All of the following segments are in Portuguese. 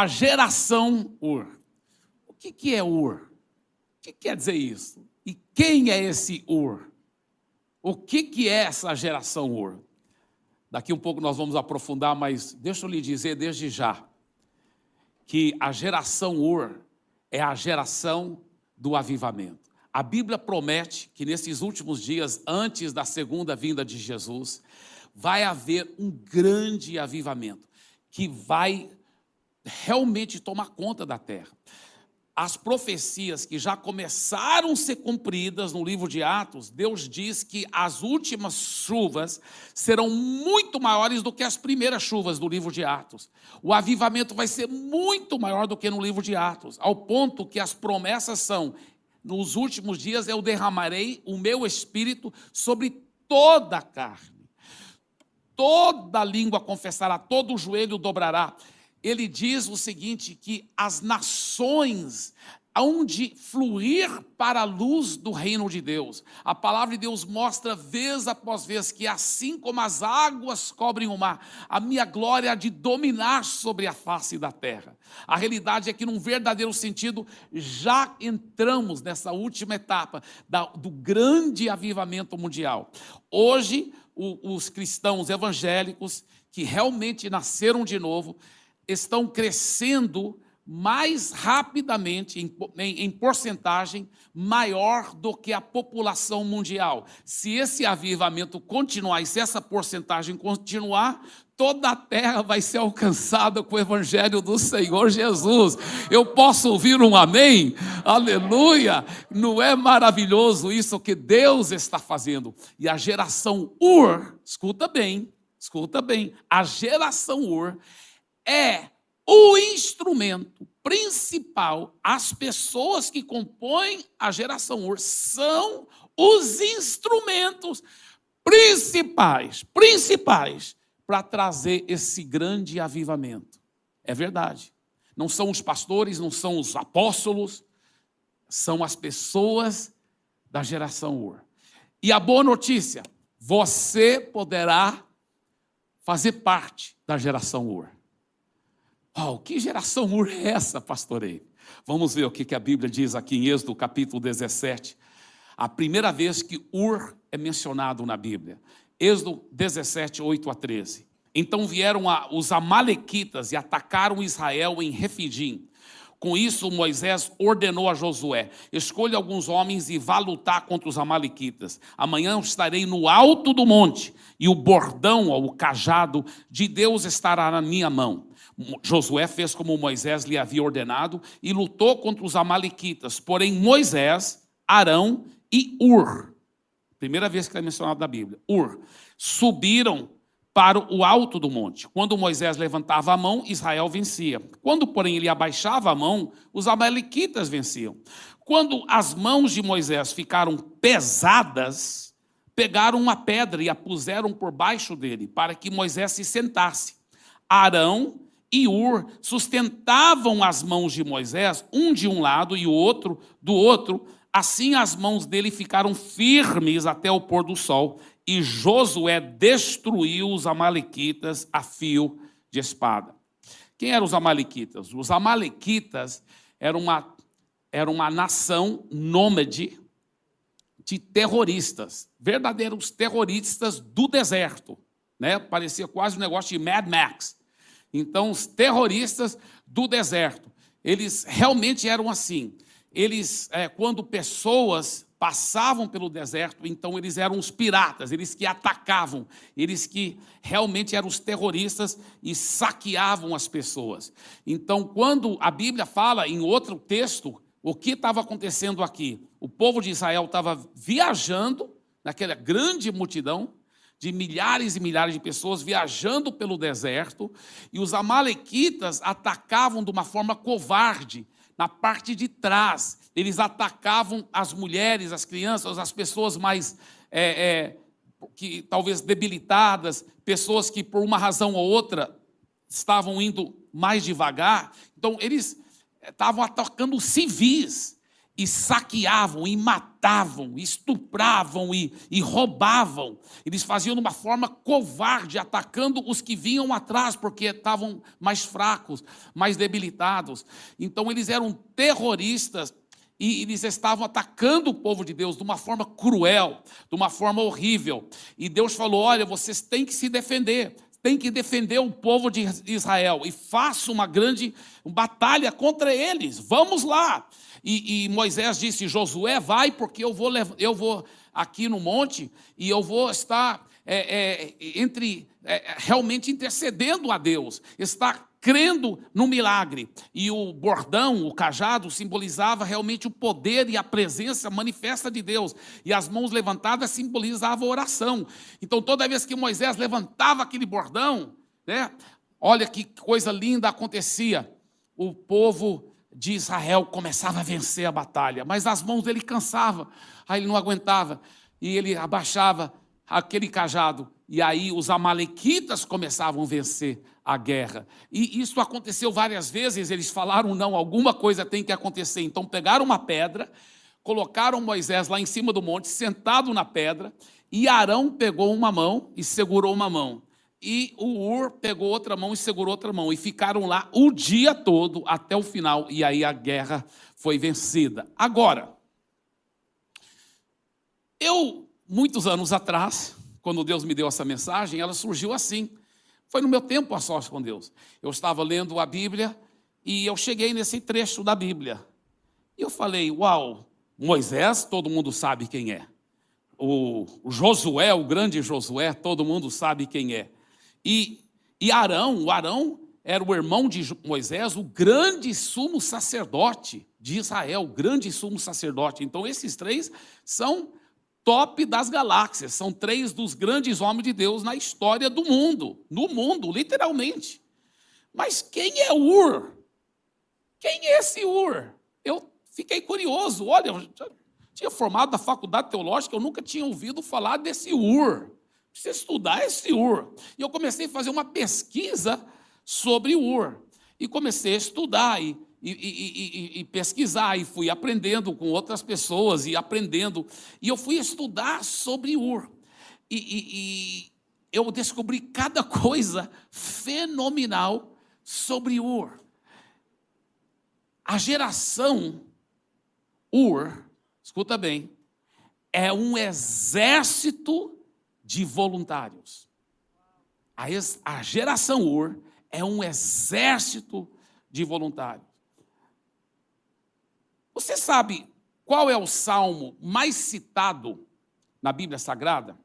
a geração Ur. O que, que é Ur? O que quer dizer isso? E quem é esse Ur? O que, que é essa geração Ur? Daqui um pouco nós vamos aprofundar, mas deixa eu lhe dizer desde já que a geração Ur é a geração do avivamento. A Bíblia promete que nesses últimos dias, antes da segunda vinda de Jesus, vai haver um grande avivamento que vai realmente tomar conta da terra as profecias que já começaram a ser cumpridas no livro de Atos, Deus diz que as últimas chuvas serão muito maiores do que as primeiras chuvas do livro de Atos. O avivamento vai ser muito maior do que no livro de Atos, ao ponto que as promessas são: nos últimos dias eu derramarei o meu espírito sobre toda a carne. Toda língua confessará, todo joelho dobrará ele diz o seguinte: que as nações hão de fluir para a luz do reino de Deus. A palavra de Deus mostra vez após vez que assim como as águas cobrem o mar, a minha glória há de dominar sobre a face da terra. A realidade é que, num verdadeiro sentido, já entramos nessa última etapa do grande avivamento mundial. Hoje, os cristãos evangélicos que realmente nasceram de novo, estão crescendo mais rapidamente, em, em, em, porcentagem, maior do que a população mundial. Se esse avivamento continuar e se essa porcentagem continuar, toda a terra vai ser alcançada com o evangelho do Senhor Jesus. Eu posso ouvir um amém? Aleluia! Não é maravilhoso isso que Deus está fazendo? E a geração Ur, escuta bem, escuta bem, a geração Ur é o instrumento principal, as pessoas que compõem a geração Ur são os instrumentos principais, principais para trazer esse grande avivamento. É verdade. Não são os pastores, não são os apóstolos, são as pessoas da geração Ur. E a boa notícia, você poderá fazer parte da geração Ur. Oh, que geração Ur é essa, pastorei? Vamos ver o que a Bíblia diz aqui em Êxodo capítulo 17. A primeira vez que Ur é mencionado na Bíblia. Êxodo 17, 8 a 13. Então vieram os amalequitas e atacaram Israel em Refidim. Com isso, Moisés ordenou a Josué: escolha alguns homens e vá lutar contra os Amalequitas. Amanhã eu estarei no alto do monte, e o bordão, ou o cajado de Deus estará na minha mão. Josué fez como Moisés lhe havia ordenado e lutou contra os Amalequitas. Porém, Moisés, Arão e Ur, primeira vez que é mencionado na Bíblia, Ur, subiram para o alto do monte. Quando Moisés levantava a mão, Israel vencia. Quando, porém, ele abaixava a mão, os Amalequitas venciam. Quando as mãos de Moisés ficaram pesadas, pegaram uma pedra e a puseram por baixo dele, para que Moisés se sentasse. Arão e Ur sustentavam as mãos de Moisés, um de um lado e o outro do outro. Assim as mãos dele ficaram firmes até o pôr do sol, e Josué destruiu os amalequitas a fio de espada. Quem eram os amalequitas? Os amalequitas eram uma, eram uma nação nômade de terroristas, verdadeiros terroristas do deserto. Né? Parecia quase um negócio de Mad Max. Então, os terroristas do deserto, eles realmente eram assim. Eles, é, quando pessoas passavam pelo deserto, então eles eram os piratas, eles que atacavam, eles que realmente eram os terroristas e saqueavam as pessoas. Então, quando a Bíblia fala em outro texto, o que estava acontecendo aqui? O povo de Israel estava viajando naquela grande multidão, de milhares e milhares de pessoas viajando pelo deserto, e os amalequitas atacavam de uma forma covarde, na parte de trás. Eles atacavam as mulheres, as crianças, as pessoas mais é, é, que talvez debilitadas, pessoas que por uma razão ou outra estavam indo mais devagar. Então eles estavam atacando civis. E saqueavam, e matavam, e estupravam e, e roubavam. Eles faziam de uma forma covarde, atacando os que vinham atrás, porque estavam mais fracos, mais debilitados. Então eles eram terroristas e eles estavam atacando o povo de Deus de uma forma cruel, de uma forma horrível. E Deus falou: olha, vocês têm que se defender tem que defender o povo de Israel e faça uma grande batalha contra eles. Vamos lá. E, e, Moisés disse: Josué, vai, porque eu vou, eu vou aqui no monte e eu vou estar é, é, entre é, realmente intercedendo a Deus, estar crendo no milagre. E o bordão, o cajado, simbolizava realmente o poder e a presença manifesta de Deus. E as mãos levantadas simbolizavam a oração. Então, toda vez que Moisés levantava aquele bordão, né, olha que coisa linda acontecia. O povo de Israel começava a vencer a batalha, mas as mãos dele cansavam, aí ele não aguentava, e ele abaixava aquele cajado, e aí os amalequitas começavam a vencer a guerra. E isso aconteceu várias vezes, eles falaram: não, alguma coisa tem que acontecer. Então pegaram uma pedra, colocaram Moisés lá em cima do monte, sentado na pedra, e Arão pegou uma mão e segurou uma mão. E o Ur pegou outra mão e segurou outra mão. E ficaram lá o dia todo até o final. E aí a guerra foi vencida. Agora, eu, muitos anos atrás, quando Deus me deu essa mensagem, ela surgiu assim. Foi no meu tempo a sós com Deus. Eu estava lendo a Bíblia e eu cheguei nesse trecho da Bíblia. E eu falei: Uau, Moisés, todo mundo sabe quem é. O Josué, o grande Josué, todo mundo sabe quem é. E, e Arão, o Arão era o irmão de Moisés, o grande sumo sacerdote de Israel, o grande sumo sacerdote. Então, esses três são top das galáxias. São três dos grandes homens de Deus na história do mundo. No mundo, literalmente. Mas quem é Ur? Quem é esse Ur? Eu fiquei curioso. Olha, eu tinha formado na faculdade teológica, eu nunca tinha ouvido falar desse Ur. Precisa estudar esse Ur. E eu comecei a fazer uma pesquisa sobre Ur. E comecei a estudar. E e, e, e, e, pesquisar, e fui aprendendo com outras pessoas e aprendendo. E eu fui estudar sobre Ur. E, eu descobri cada coisa fenomenal sobre Ur. A geração Ur, escuta bem, é um exército de voluntários. A, a geração Ur é um exército de voluntários. Você sabe qual é o salmo mais citado na Bíblia Sagrada?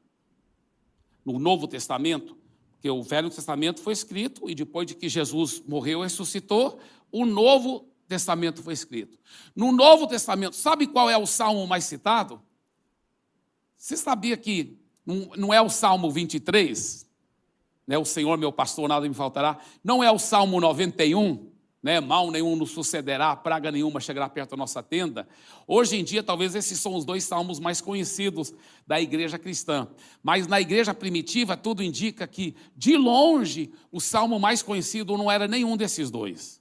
No Novo Testamento? Porque o Velho Testamento foi escrito e depois de que Jesus morreu e ressuscitou, o Novo Testamento foi escrito. No Novo Testamento, sabe qual é o salmo mais citado? Você sabia que não é o Salmo 23? Né, o Senhor meu pastor, nada me faltará. Não é o Salmo 91? né? mal nenhum nos sucederá, praga nenhuma chegará perto da nossa tenda. Hoje em dia, talvez esses são os dois salmos mais conhecidos da igreja cristã. Mas na igreja primitiva, tudo indica que, de longe, o salmo mais conhecido não era nenhum desses dois.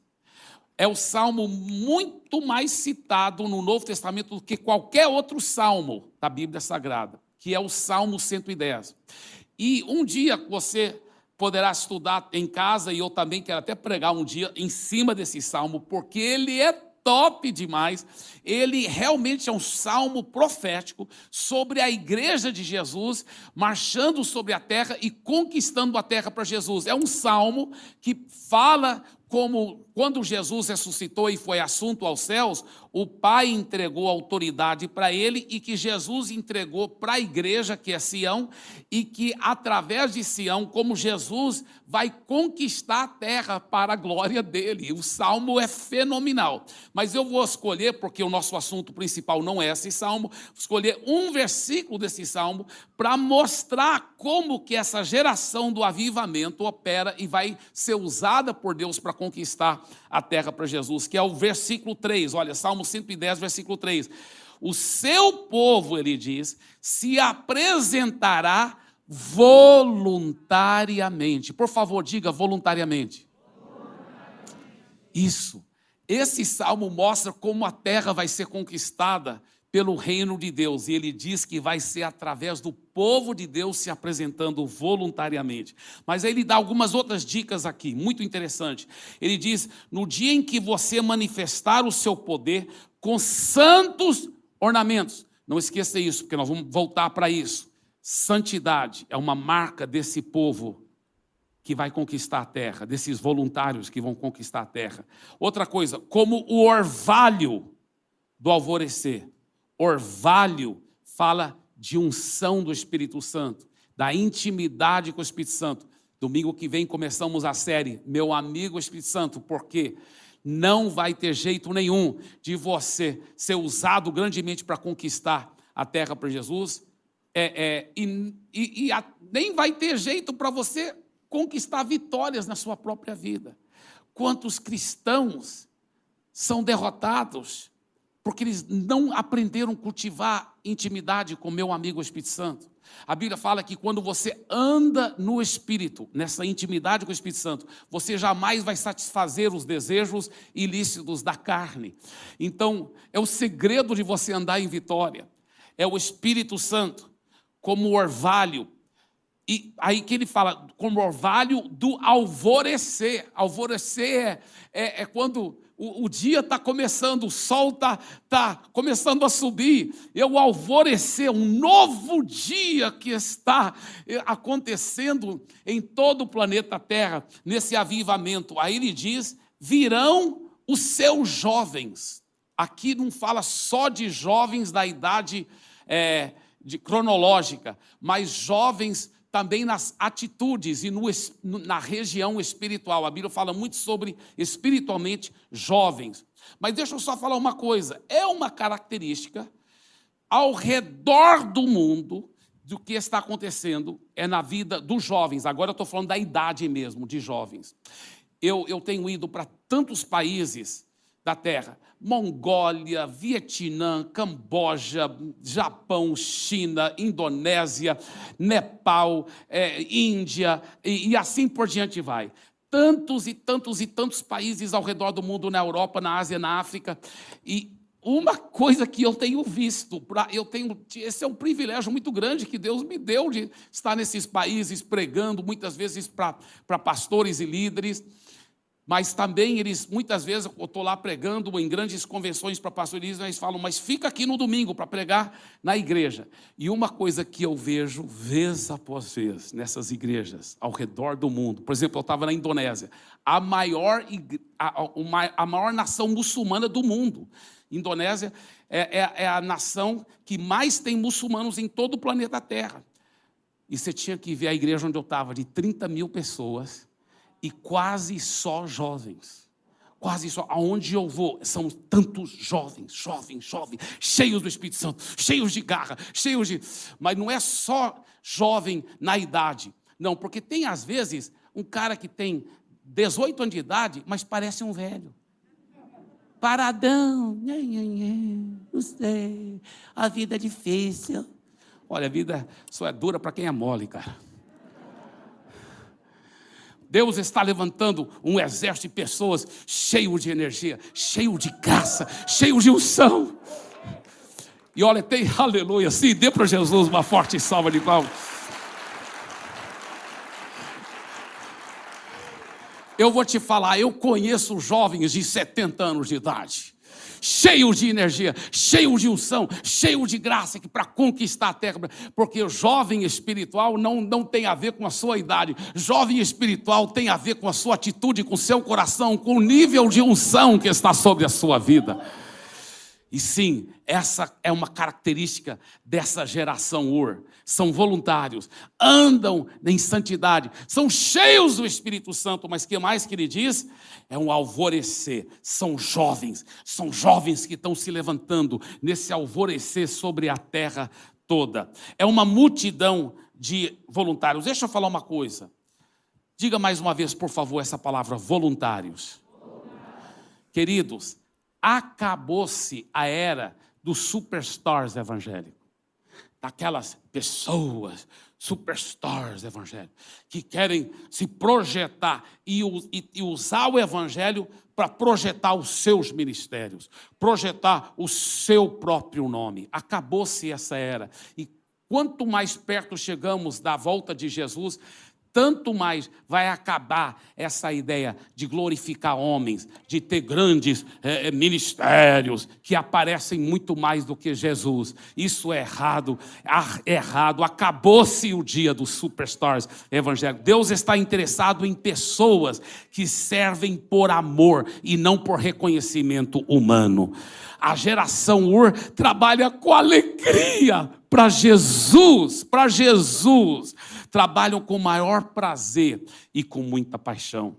É o salmo muito mais citado no Novo Testamento do que qualquer outro salmo da Bíblia Sagrada, que é o Salmo 110. E um dia você poderá estudar em casa e eu também quero até pregar um dia em cima desse salmo, porque ele é top demais. Ele realmente é um salmo profético sobre a igreja de Jesus marchando sobre a terra e conquistando a terra para Jesus. É um salmo que fala como quando Jesus ressuscitou e foi assunto aos céus, o Pai entregou autoridade para ele e que Jesus entregou para a igreja, que é Sião, e que através de Sião, como Jesus vai conquistar a terra para a glória dele. O salmo é fenomenal. Mas eu vou escolher, porque o nosso assunto principal não é esse salmo, escolher um versículo desse salmo para mostrar como que essa geração do avivamento opera e vai ser usada por Deus para conquistar a terra para Jesus, que é o versículo 3. Olha, Salmo 110, versículo 3. O seu povo, ele diz, se apresentará voluntariamente. Por favor, diga voluntariamente. Isso. Esse salmo mostra como a terra vai ser conquistada pelo reino de Deus, e ele diz que vai ser através do povo de Deus se apresentando voluntariamente. Mas aí ele dá algumas outras dicas aqui, muito interessante. Ele diz: no dia em que você manifestar o seu poder com santos ornamentos, não esqueça isso, porque nós vamos voltar para isso. Santidade é uma marca desse povo que vai conquistar a terra, desses voluntários que vão conquistar a terra. Outra coisa, como o orvalho do alvorecer. Orvalho fala de unção do Espírito Santo, da intimidade com o Espírito Santo. Domingo que vem começamos a série Meu Amigo Espírito Santo, porque não vai ter jeito nenhum de você ser usado grandemente para conquistar a terra para Jesus, é, é, e, e, e a, nem vai ter jeito para você conquistar vitórias na sua própria vida. Quantos cristãos são derrotados porque eles não aprenderam a cultivar intimidade com meu amigo Espírito Santo. A Bíblia fala que quando você anda no Espírito, nessa intimidade com o Espírito Santo, você jamais vai satisfazer os desejos ilícitos da carne. Então, é o segredo de você andar em vitória. É o Espírito Santo, como orvalho, e aí que ele fala, como orvalho do alvorecer. Alvorecer é, é, é quando o, o dia está começando, o sol está tá começando a subir. O alvorecer, um novo dia que está é, acontecendo em todo o planeta Terra, nesse avivamento. Aí ele diz: virão os seus jovens. Aqui não fala só de jovens da idade é, de, cronológica, mas jovens também nas atitudes e no, na região espiritual. A Bíblia fala muito sobre espiritualmente jovens. Mas deixa eu só falar uma coisa: é uma característica ao redor do mundo do que está acontecendo é na vida dos jovens. Agora eu estou falando da idade mesmo, de jovens. Eu, eu tenho ido para tantos países da terra Mongólia, Vietnã, Camboja, Japão, China, Indonésia, Nepal, é, Índia e, e assim por diante vai tantos e tantos e tantos países ao redor do mundo, na Europa, na Ásia, na África. E uma coisa que eu tenho visto, eu tenho, esse é um privilégio muito grande que Deus me deu de estar nesses países pregando, muitas vezes para pastores e líderes. Mas também eles, muitas vezes, eu estou lá pregando em grandes convenções para pastores, eles falam, mas fica aqui no domingo para pregar na igreja. E uma coisa que eu vejo vez após vez nessas igrejas ao redor do mundo, por exemplo, eu estava na Indonésia, a maior, a, a maior nação muçulmana do mundo. Indonésia é, é, é a nação que mais tem muçulmanos em todo o planeta Terra. E você tinha que ver a igreja onde eu estava, de 30 mil pessoas e quase só jovens. Quase só, aonde eu vou, são tantos jovens, jovens, jovens, cheios do Espírito Santo, cheios de garra, cheios de. Mas não é só jovem na idade, não, porque tem às vezes um cara que tem 18 anos de idade, mas parece um velho. Paradão, não sei, a vida é difícil. Olha, a vida só é dura para quem é mole, cara. Deus está levantando um exército de pessoas cheio de energia, cheio de graça, cheio de unção. E olha, tem aleluia, sim, dê para Jesus uma forte salva de palmas. Eu vou te falar, eu conheço jovens de 70 anos de idade cheio de energia, cheio de unção, cheio de graça para conquistar a terra. Porque o jovem espiritual não, não tem a ver com a sua idade. Jovem espiritual tem a ver com a sua atitude, com o seu coração, com o nível de unção que está sobre a sua vida. E sim, essa é uma característica dessa geração Ur. São voluntários, andam em santidade, são cheios do Espírito Santo, mas que mais que ele diz? É um alvorecer. São jovens, são jovens que estão se levantando nesse alvorecer sobre a terra toda. É uma multidão de voluntários. Deixa eu falar uma coisa. Diga mais uma vez, por favor, essa palavra voluntários. voluntários. Queridos, acabou-se a era dos superstars evangélicos. daquelas pessoas, superstars do Evangelho, que querem se projetar e, e, e usar o Evangelho para projetar os seus ministérios, projetar o seu próprio nome. Acabou-se essa era. E quanto mais perto chegamos da volta de Jesus, tanto mais vai acabar essa ideia de glorificar homens, de ter grandes é, ministérios que aparecem muito mais do que Jesus. Isso é errado, errado. Acabou-se o dia dos superstars evangélicos. Deus está interessado em pessoas que servem por amor e não por reconhecimento humano. A geração Ur trabalha com alegria para Jesus, para Jesus. Trabalham com maior prazer e com muita paixão.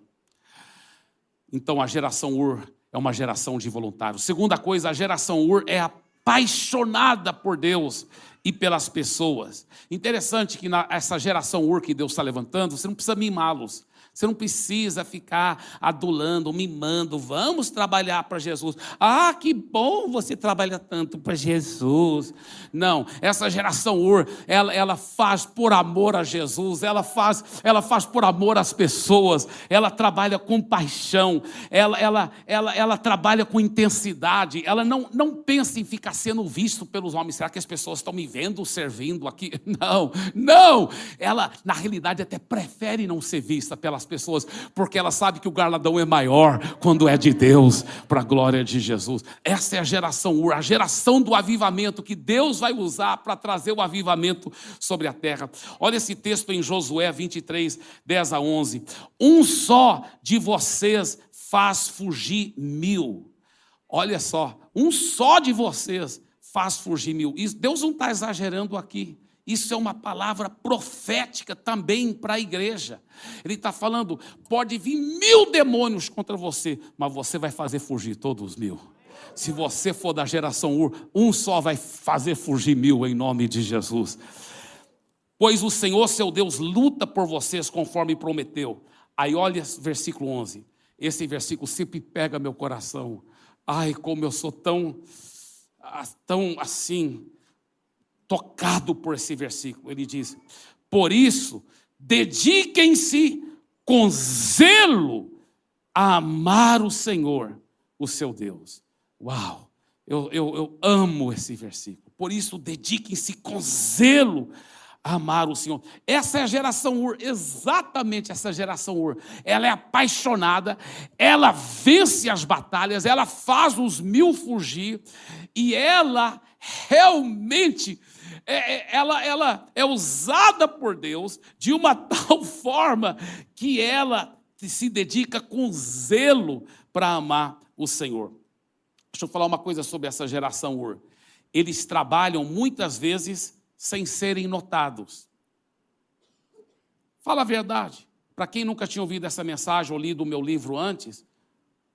Então a geração Ur é uma geração de voluntários. Segunda coisa, a geração Ur é apaixonada por Deus e pelas pessoas. Interessante que na, essa geração Ur que Deus está levantando, você não precisa mimá-los. Você não precisa ficar adulando, mimando. Vamos trabalhar para Jesus. Ah, que bom você trabalha tanto para Jesus. Não, essa geração Ur, ela, ela faz por amor a Jesus, ela faz, ela faz por amor às pessoas, ela trabalha com paixão, ela, ela, ela, ela trabalha com intensidade, ela não, não pensa em ficar sendo visto pelos homens. Será que as pessoas estão me vendo servindo aqui? Não, não. Ela, na realidade, até prefere não ser vista pelas pessoas, porque ela sabe que o galardão é maior quando é de Deus, para a glória de Jesus. Essa é a geração a geração do avivamento que Deus vai usar para trazer o avivamento sobre a terra. Olha esse texto em Josué 23, 10 a 11. Um só de vocês faz fugir mil. Olha só, um só de vocês faz fugir mil. Deus não está exagerando aqui. Isso é uma palavra profética também para a igreja. Ele está falando: pode vir mil demônios contra você, mas você vai fazer fugir todos os mil. Se você for da geração Ur, um só vai fazer fugir mil em nome de Jesus. Pois o Senhor, seu Deus, luta por vocês conforme prometeu. Aí olha versículo 11. Esse versículo sempre pega meu coração. Ai, como eu sou tão, ah, tão assim, tocado por esse versículo. Ele diz: Por isso, dediquem-se com zelo a amar o Senhor, o seu Deus. Uau! Eu, eu, eu amo esse versículo. Por isso, dediquem-se com zelo a amar o Senhor. Essa é a geração Ur, exatamente essa geração Ur. Ela é apaixonada, ela vence as batalhas, ela faz os mil fugir e ela realmente é, é, ela, ela é usada por Deus de uma tal forma que ela se dedica com zelo para amar o Senhor. Deixa eu falar uma coisa sobre essa geração Ur. Eles trabalham muitas vezes sem serem notados. Fala a verdade. Para quem nunca tinha ouvido essa mensagem ou lido o meu livro antes,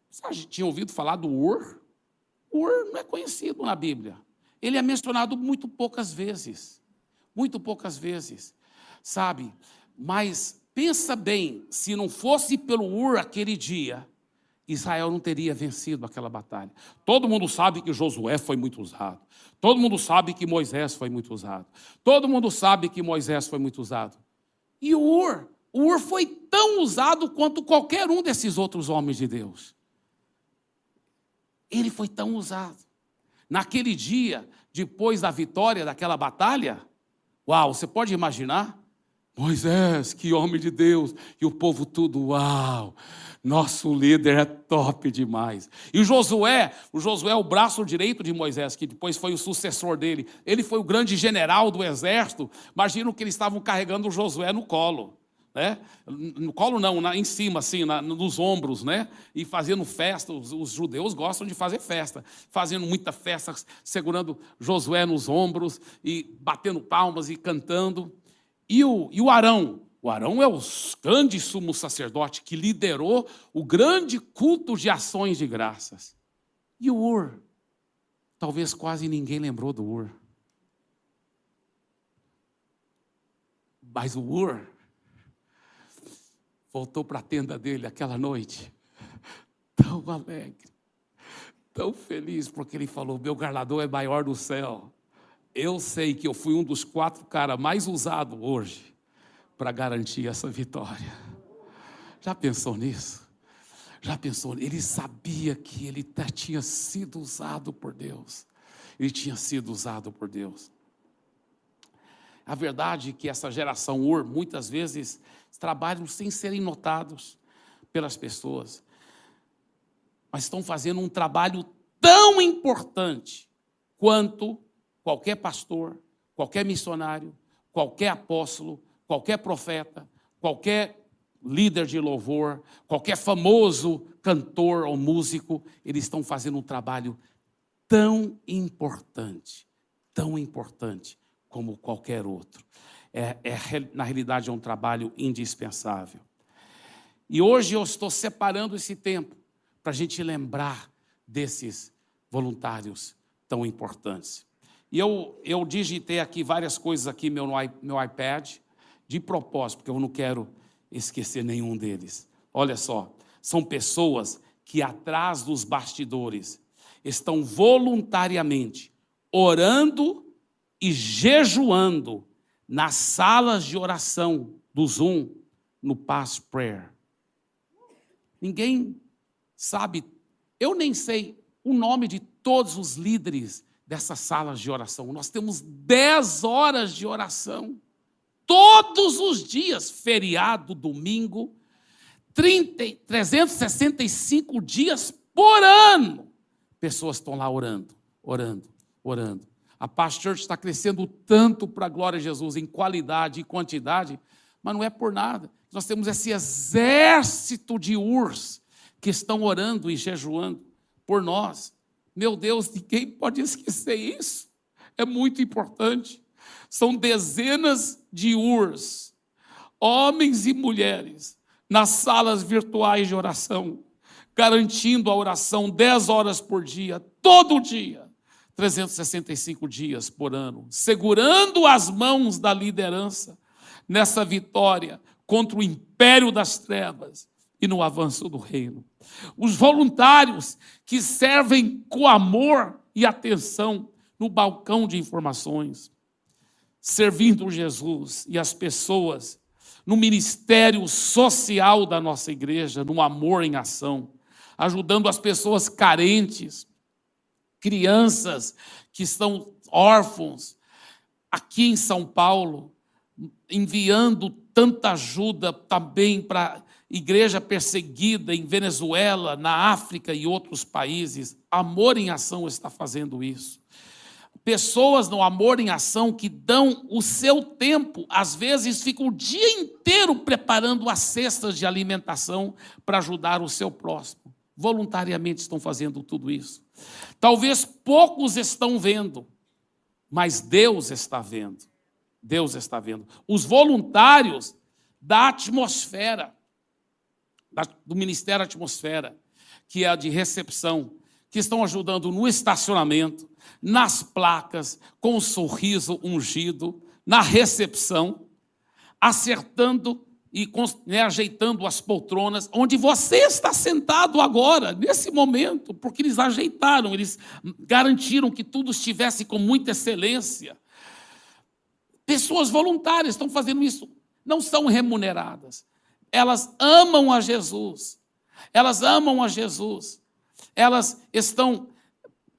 você tinha ouvido falar do Ur? Ur não é conhecido na Bíblia ele é mencionado muito poucas vezes. Muito poucas vezes, sabe? Mas pensa bem, se não fosse pelo Ur aquele dia, Israel não teria vencido aquela batalha. Todo mundo sabe que Josué foi muito usado. Todo mundo sabe que Moisés foi muito usado. Todo mundo sabe que Moisés foi muito usado. E o Ur, o Ur foi tão usado quanto qualquer um desses outros homens de Deus. Ele foi tão usado. Naquele dia, depois da vitória daquela batalha, uau, você pode imaginar? Moisés, que homem de Deus, e o povo tudo, uau, nosso líder é top demais. E Josué, o Josué é o braço direito de Moisés, que depois foi o sucessor dele. Ele foi o grande general do exército. Imagina que eles estavam carregando o Josué no colo né? No colo não, na, em cima, assim, na, nos ombros, né? E fazendo festa. Os, os, judeus gostam de fazer festa, fazendo muita festa, segurando Josué nos ombros e batendo palmas e cantando. E o, e o Arão, o Arão é o grande sumo sacerdote que liderou o grande culto de ações de graças. E o Ur? Talvez quase ninguém lembrou do Ur. Mas o Ur voltou para a tenda dele aquela noite, tão alegre, tão feliz, porque ele falou: Meu galardão é maior do céu. Eu sei que eu fui um dos quatro caras mais usados hoje para garantir essa vitória. Já pensou nisso? Já pensou? Ele sabia que ele tinha sido usado por Deus. Ele tinha sido usado por Deus. A verdade é que essa geração Ur, muitas vezes, trabalham sem serem notados pelas pessoas, mas estão fazendo um trabalho tão importante quanto qualquer pastor, qualquer missionário, qualquer apóstolo, qualquer profeta, qualquer líder de louvor, qualquer famoso cantor ou músico, eles estão fazendo um trabalho tão importante, tão importante como qualquer outro. É, é, na realidade, é um trabalho indispensável. E hoje eu estou separando esse tempo para a gente lembrar desses voluntários tão importantes. E eu, eu digitei aqui várias coisas aqui meu, meu iPad, de propósito, porque eu não quero esquecer nenhum deles. Olha só, são pessoas que atrás dos bastidores estão voluntariamente orando e jejuando nas salas de oração do Zoom, no Pass Prayer. Ninguém sabe, eu nem sei o nome de todos os líderes dessas salas de oração. Nós temos 10 horas de oração. Todos os dias, feriado, domingo, 30, 365 dias por ano. Pessoas estão lá orando, orando, orando. A Paz Church está crescendo tanto para a glória de Jesus em qualidade e quantidade, mas não é por nada. Nós temos esse exército de urs que estão orando e jejuando por nós. Meu Deus, ninguém pode esquecer isso. É muito importante. São dezenas de urs, homens e mulheres, nas salas virtuais de oração, garantindo a oração 10 horas por dia, todo dia, 365 dias por ano, segurando as mãos da liderança nessa vitória contra o império das trevas e no avanço do reino. Os voluntários que servem com amor e atenção no balcão de informações, servindo Jesus e as pessoas no ministério social da nossa igreja, no amor em ação, ajudando as pessoas carentes, crianças que estão órfãos, aqui em São Paulo, enviando tanta ajuda também para igreja perseguida em Venezuela, na África e outros países. Amor em Ação está fazendo isso. Pessoas no Amor em Ação que dão o seu tempo, às vezes ficam o dia inteiro preparando as cestas de alimentação para ajudar o seu próximo. Voluntariamente estão fazendo tudo isso. Talvez poucos estão vendo, mas Deus está vendo. Deus está vendo. Os voluntários da atmosfera do Ministério Atmosfera, que é a de recepção, que estão ajudando no estacionamento, nas placas, com o sorriso ungido, na recepção, acertando e né, ajeitando as poltronas, onde você está sentado agora, nesse momento, porque eles ajeitaram, eles garantiram que tudo estivesse com muita excelência. Pessoas voluntárias estão fazendo isso, não são remuneradas, elas amam a Jesus. Elas amam a Jesus. Elas estão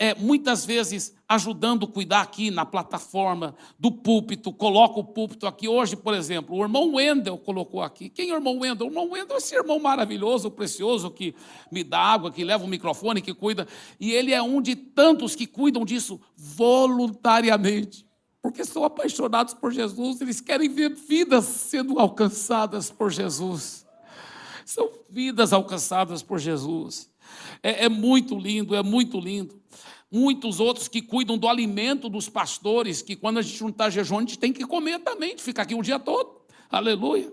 é, muitas vezes ajudando a cuidar aqui na plataforma do púlpito, coloca o púlpito aqui. Hoje, por exemplo, o irmão Wendel colocou aqui. Quem é o irmão Wendel? O irmão Wendel é esse irmão maravilhoso, precioso, que me dá água, que leva o microfone, que cuida. E ele é um de tantos que cuidam disso voluntariamente porque são apaixonados por Jesus, eles querem ver vidas sendo alcançadas por Jesus. São vidas alcançadas por Jesus. É, é, muito lindo, é muito lindo. Muitos outros que cuidam do alimento dos pastores, que quando a gente não está jejum, a gente tem que comer também, fica aqui o dia todo. Aleluia.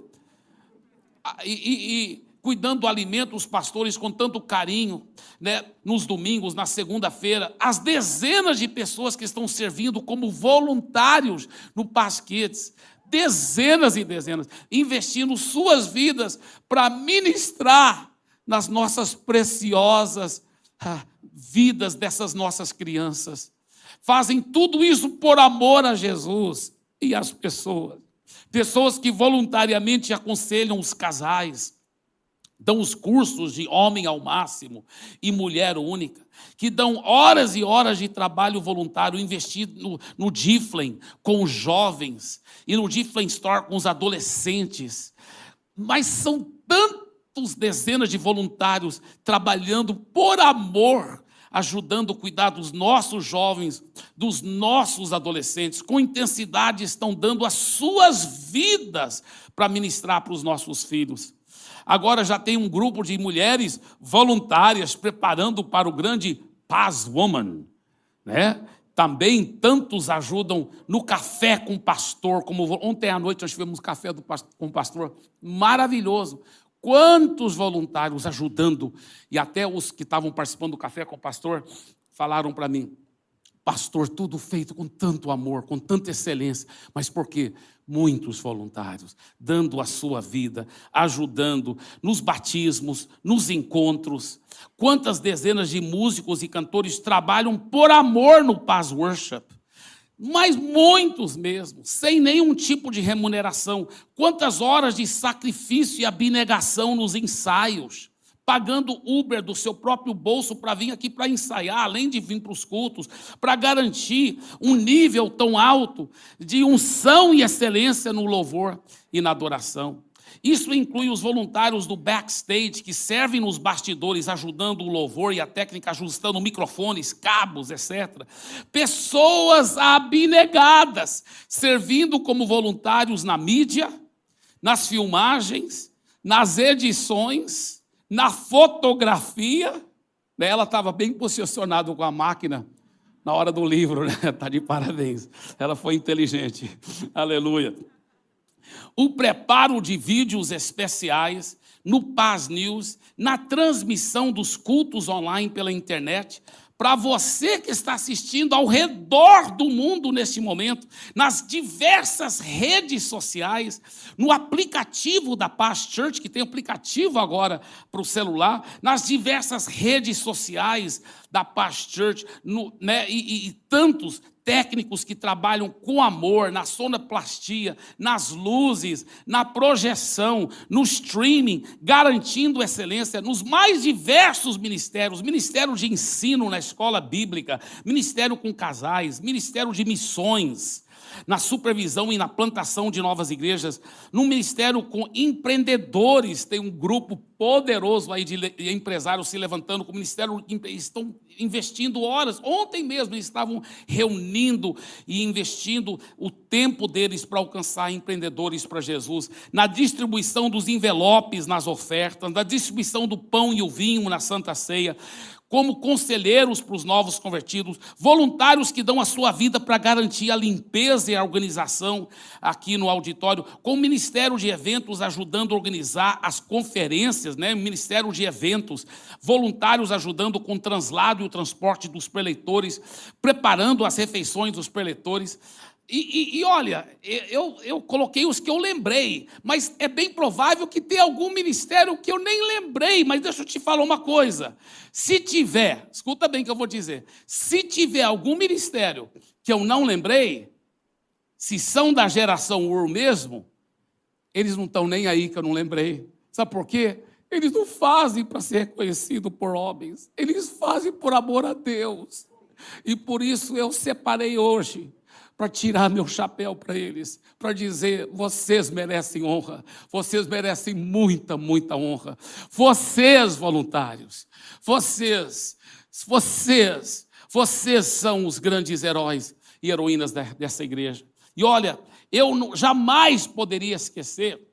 Ah, e, e, e cuidando do alimento, os pastores com tanto carinho, né, nos domingos, na segunda-feira, as dezenas de pessoas que estão servindo como voluntários no Pasquetes, dezenas e dezenas, investindo suas vidas para ministrar nas nossas preciosas ah, vidas dessas nossas crianças. fazem tudo isso por amor a Jesus e às pessoas. Pessoas que voluntariamente aconselham os casais, dão os cursos de homem ao máximo e mulher única, que dão horas e horas de trabalho voluntário investido no, no Giflen com os jovens e no Giflen Store com os adolescentes. Mas são tantos dezenas de voluntários trabalhando por amor ajudando a cuidar dos nossos jovens, dos nossos adolescentes, com intensidade estão dando as suas vidas para ministrar para os nossos filhos. Agora já tem um grupo de mulheres voluntárias preparando para o grande Paz Woman, né? Também tantos ajudam no café com o pastor, como ontem à noite nós tivemos café do, com o pastor, maravilhoso. Quantos voluntários ajudando, e até os que estavam participando do café com o pastor falaram para mim, pastor, tudo feito com tanto amor, com tanta excelência, mas por quê? Muitos voluntários, dando a sua vida, ajudando nos batismos, nos encontros. Quantas dezenas de músicos e cantores trabalham por amor no Paz Worship? Mas muitos mesmo, sem nenhum tipo de remuneração. Quantas horas de sacrifício e abnegação nos ensaios, pagando Uber do seu próprio bolso para vir aqui para ensaiar, além de vir para os cultos, para garantir um nível tão alto de unção e excelência no louvor e na adoração. Isso inclui os voluntários do backstage que servem nos bastidores, ajudando o louvor e a técnica, ajustando microfones, cabos, etc. Pessoas abnegadas, servindo como voluntários na mídia, nas filmagens, nas edições, na fotografia. Né, ela estava bem posicionada com a máquina na hora do livro, né? Está de parabéns. Ela foi inteligente. Aleluia o preparo de vídeos especiais no Paz News, na transmissão dos cultos online pela internet, para você que está assistindo ao redor do mundo neste momento, nas diversas redes sociais, no aplicativo da Paz Church, que tem aplicativo agora para o celular, nas diversas redes sociais da Paz Church, no, né, e, e tantos técnicos que trabalham com amor na sonoplastia, nas luzes, na projeção, no streaming, garantindo excelência nos mais diversos ministérios, ministério de ensino na escola bíblica, ministério com casais, ministério de missões, na supervisão e na plantação de novas igrejas, no ministério com empreendedores, tem um grupo poderoso aí de empresários se levantando com o ministério, estão investindo horas. Ontem mesmo eles estavam reunindo e investindo o tempo deles para alcançar empreendedores para Jesus, na distribuição dos envelopes nas ofertas, na distribuição do pão e o vinho na Santa Ceia como conselheiros para os novos convertidos, voluntários que dão a sua vida para garantir a limpeza e a organização aqui no auditório, com o Ministério de Eventos ajudando a organizar as conferências, né? Ministério de Eventos, voluntários ajudando com o translado e o transporte dos preleitores, preparando as refeições dos preleitores. E, e, e, olha, eu, eu coloquei os que eu lembrei, mas é bem provável que tenha algum ministério que eu nem lembrei, mas deixa eu te falar uma coisa. Se tiver, escuta bem o que eu vou dizer, se tiver algum ministério que eu não lembrei, se são da geração Ur mesmo, eles não estão nem aí que eu não lembrei. Sabe por quê? Eles não fazem para ser reconhecido por homens, eles fazem por amor a Deus. E por isso eu separei hoje para tirar meu chapéu para eles, para dizer: vocês merecem honra, vocês merecem muita, muita honra. Vocês, voluntários, vocês, vocês, vocês são os grandes heróis e heroínas dessa igreja. E olha, eu jamais poderia esquecer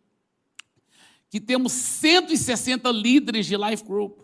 que temos 160 líderes de Life Group,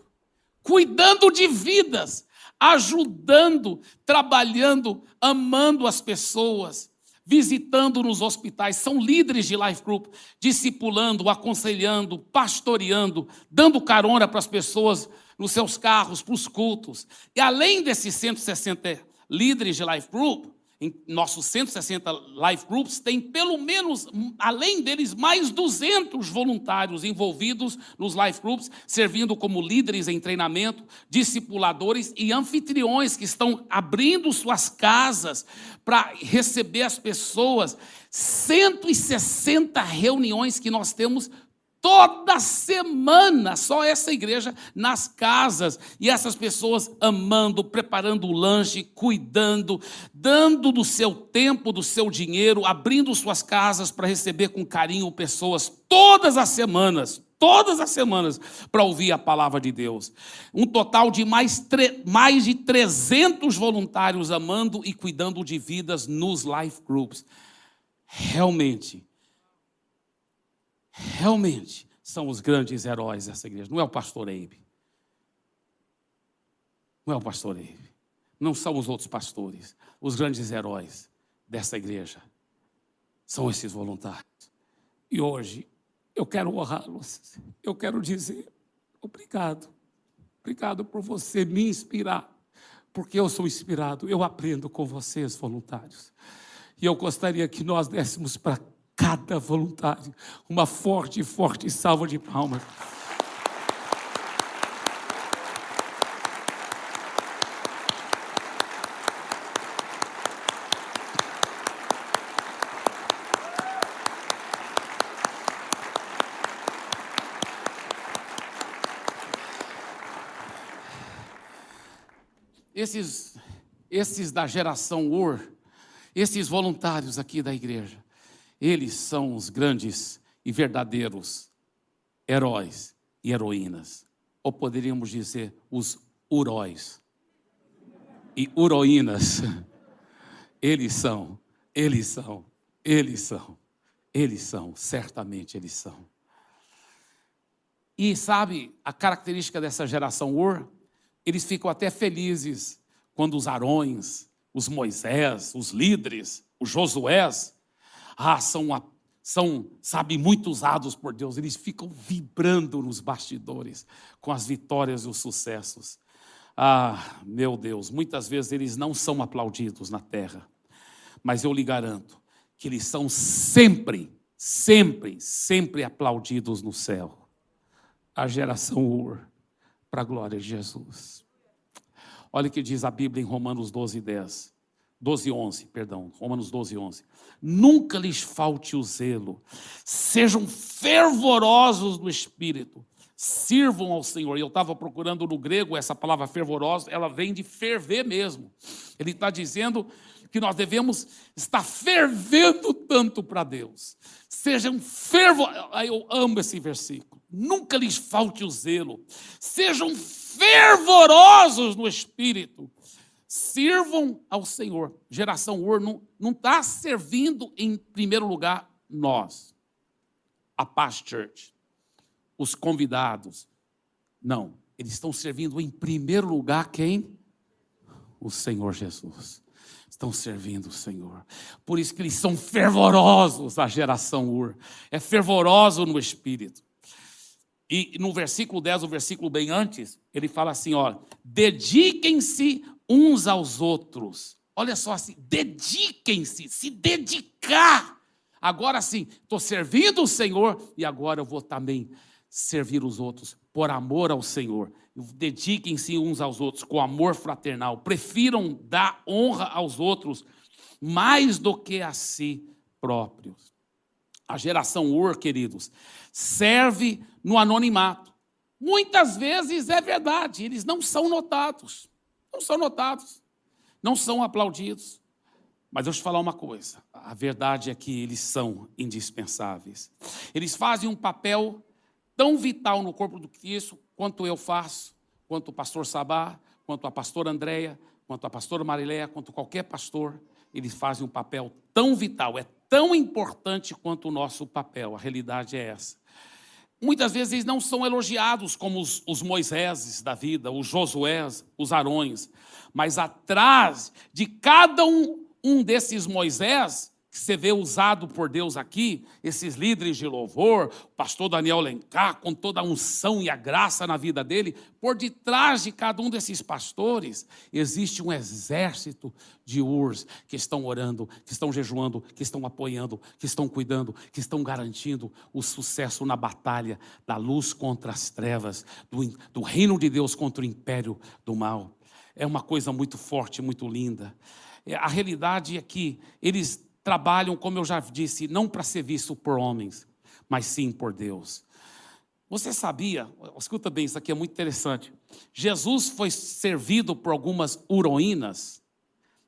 cuidando de vidas, ajudando, trabalhando, amando as pessoas, visitando nos hospitais, são líderes de life group, discipulando, aconselhando, pastoreando, dando carona para as pessoas nos seus carros, para os cultos. E além desses 160 líderes de life group, em nossos 160 life groups, tem pelo menos, além deles, mais 200 voluntários envolvidos nos life groups, servindo como líderes em treinamento, discipuladores e anfitriões que estão abrindo suas casas para receber as pessoas. 160 reuniões que nós temos toda semana, só essa igreja nas casas, e essas pessoas amando, preparando o lanche, cuidando, dando do seu tempo, do seu dinheiro, abrindo suas casas para receber com carinho pessoas todas as semanas, todas as semanas, para ouvir a palavra de Deus. Um total de mais, mais de 300 voluntários amando e cuidando de vidas nos life groups. Realmente, realmente são os grandes heróis dessa igreja. Não é o pastor Eibe. Não é o pastor Eibe. Não são os outros pastores. Os grandes heróis dessa igreja são esses voluntários. E hoje eu quero honrá-los. Eu quero dizer obrigado. Obrigado por você me inspirar. Porque eu sou inspirado, eu aprendo com vocês, voluntários. E eu gostaria que nós dessemos para cada voluntário. Uma forte, forte salva de palmas. Esses, esses da geração UR, esses voluntários aqui da igreja, eles são os grandes e verdadeiros heróis e heroínas. Ou poderíamos dizer os uróis e uroínas. Eles são, eles são, eles são, eles são, certamente eles são. E sabe a característica dessa geração Ur? Eles ficam até felizes quando os Arões, os Moisés, os líderes, os Josués, ah, são, são, sabe, muito usados por Deus. Eles ficam vibrando nos bastidores com as vitórias e os sucessos. Ah, meu Deus, muitas vezes eles não são aplaudidos na terra, mas eu lhe garanto que eles são sempre, sempre, sempre aplaudidos no céu. A geração Ur, para a glória de Jesus. Olha o que diz a Bíblia em Romanos 12, 10. 12, 11, perdão, Romanos 12, 11. Nunca lhes falte o zelo, sejam fervorosos no espírito, sirvam ao Senhor. E eu estava procurando no grego essa palavra fervorosa, ela vem de ferver mesmo. Ele está dizendo que nós devemos estar fervendo tanto para Deus. Sejam fervorosos. Eu amo esse versículo. Nunca lhes falte o zelo, sejam fervorosos no espírito sirvam ao Senhor. Geração Ur não está servindo em primeiro lugar nós, a Paz Church, os convidados. Não, eles estão servindo em primeiro lugar quem? O Senhor Jesus. Estão servindo o Senhor. Por isso que eles são fervorosos, a geração Ur. É fervoroso no espírito. E no versículo 10, o versículo bem antes, ele fala assim: ó, dediquem-se uns aos outros. Olha só assim, dediquem-se, se dedicar. Agora sim, estou servindo o Senhor e agora eu vou também servir os outros por amor ao Senhor. Dediquem-se uns aos outros com amor fraternal. Prefiram dar honra aos outros mais do que a si próprios. A geração Ur, queridos, serve no anonimato. Muitas vezes é verdade, eles não são notados. Não são notados, não são aplaudidos. Mas deixa eu te falar uma coisa: a verdade é que eles são indispensáveis. Eles fazem um papel tão vital no corpo do Cristo quanto eu faço, quanto o pastor Sabá, quanto a pastora Andréia, quanto a pastora Mariléia, quanto qualquer pastor. Eles fazem um papel tão vital, é tão importante quanto o nosso papel. A realidade é essa. Muitas vezes eles não são elogiados como os, os Moiséses da vida, os Josués, os Arões, mas atrás de cada um, um desses Moisés, que você vê usado por Deus aqui, esses líderes de louvor, o pastor Daniel Lencar, com toda a unção e a graça na vida dele, por detrás de cada um desses pastores existe um exército de urs que estão orando, que estão jejuando, que estão apoiando, que estão cuidando, que estão garantindo o sucesso na batalha da luz contra as trevas, do, do reino de Deus contra o império do mal. É uma coisa muito forte, muito linda. É, a realidade é que eles trabalham, como eu já disse, não para ser visto por homens, mas sim por Deus. Você sabia, escuta bem, isso aqui é muito interessante. Jesus foi servido por algumas uroínas.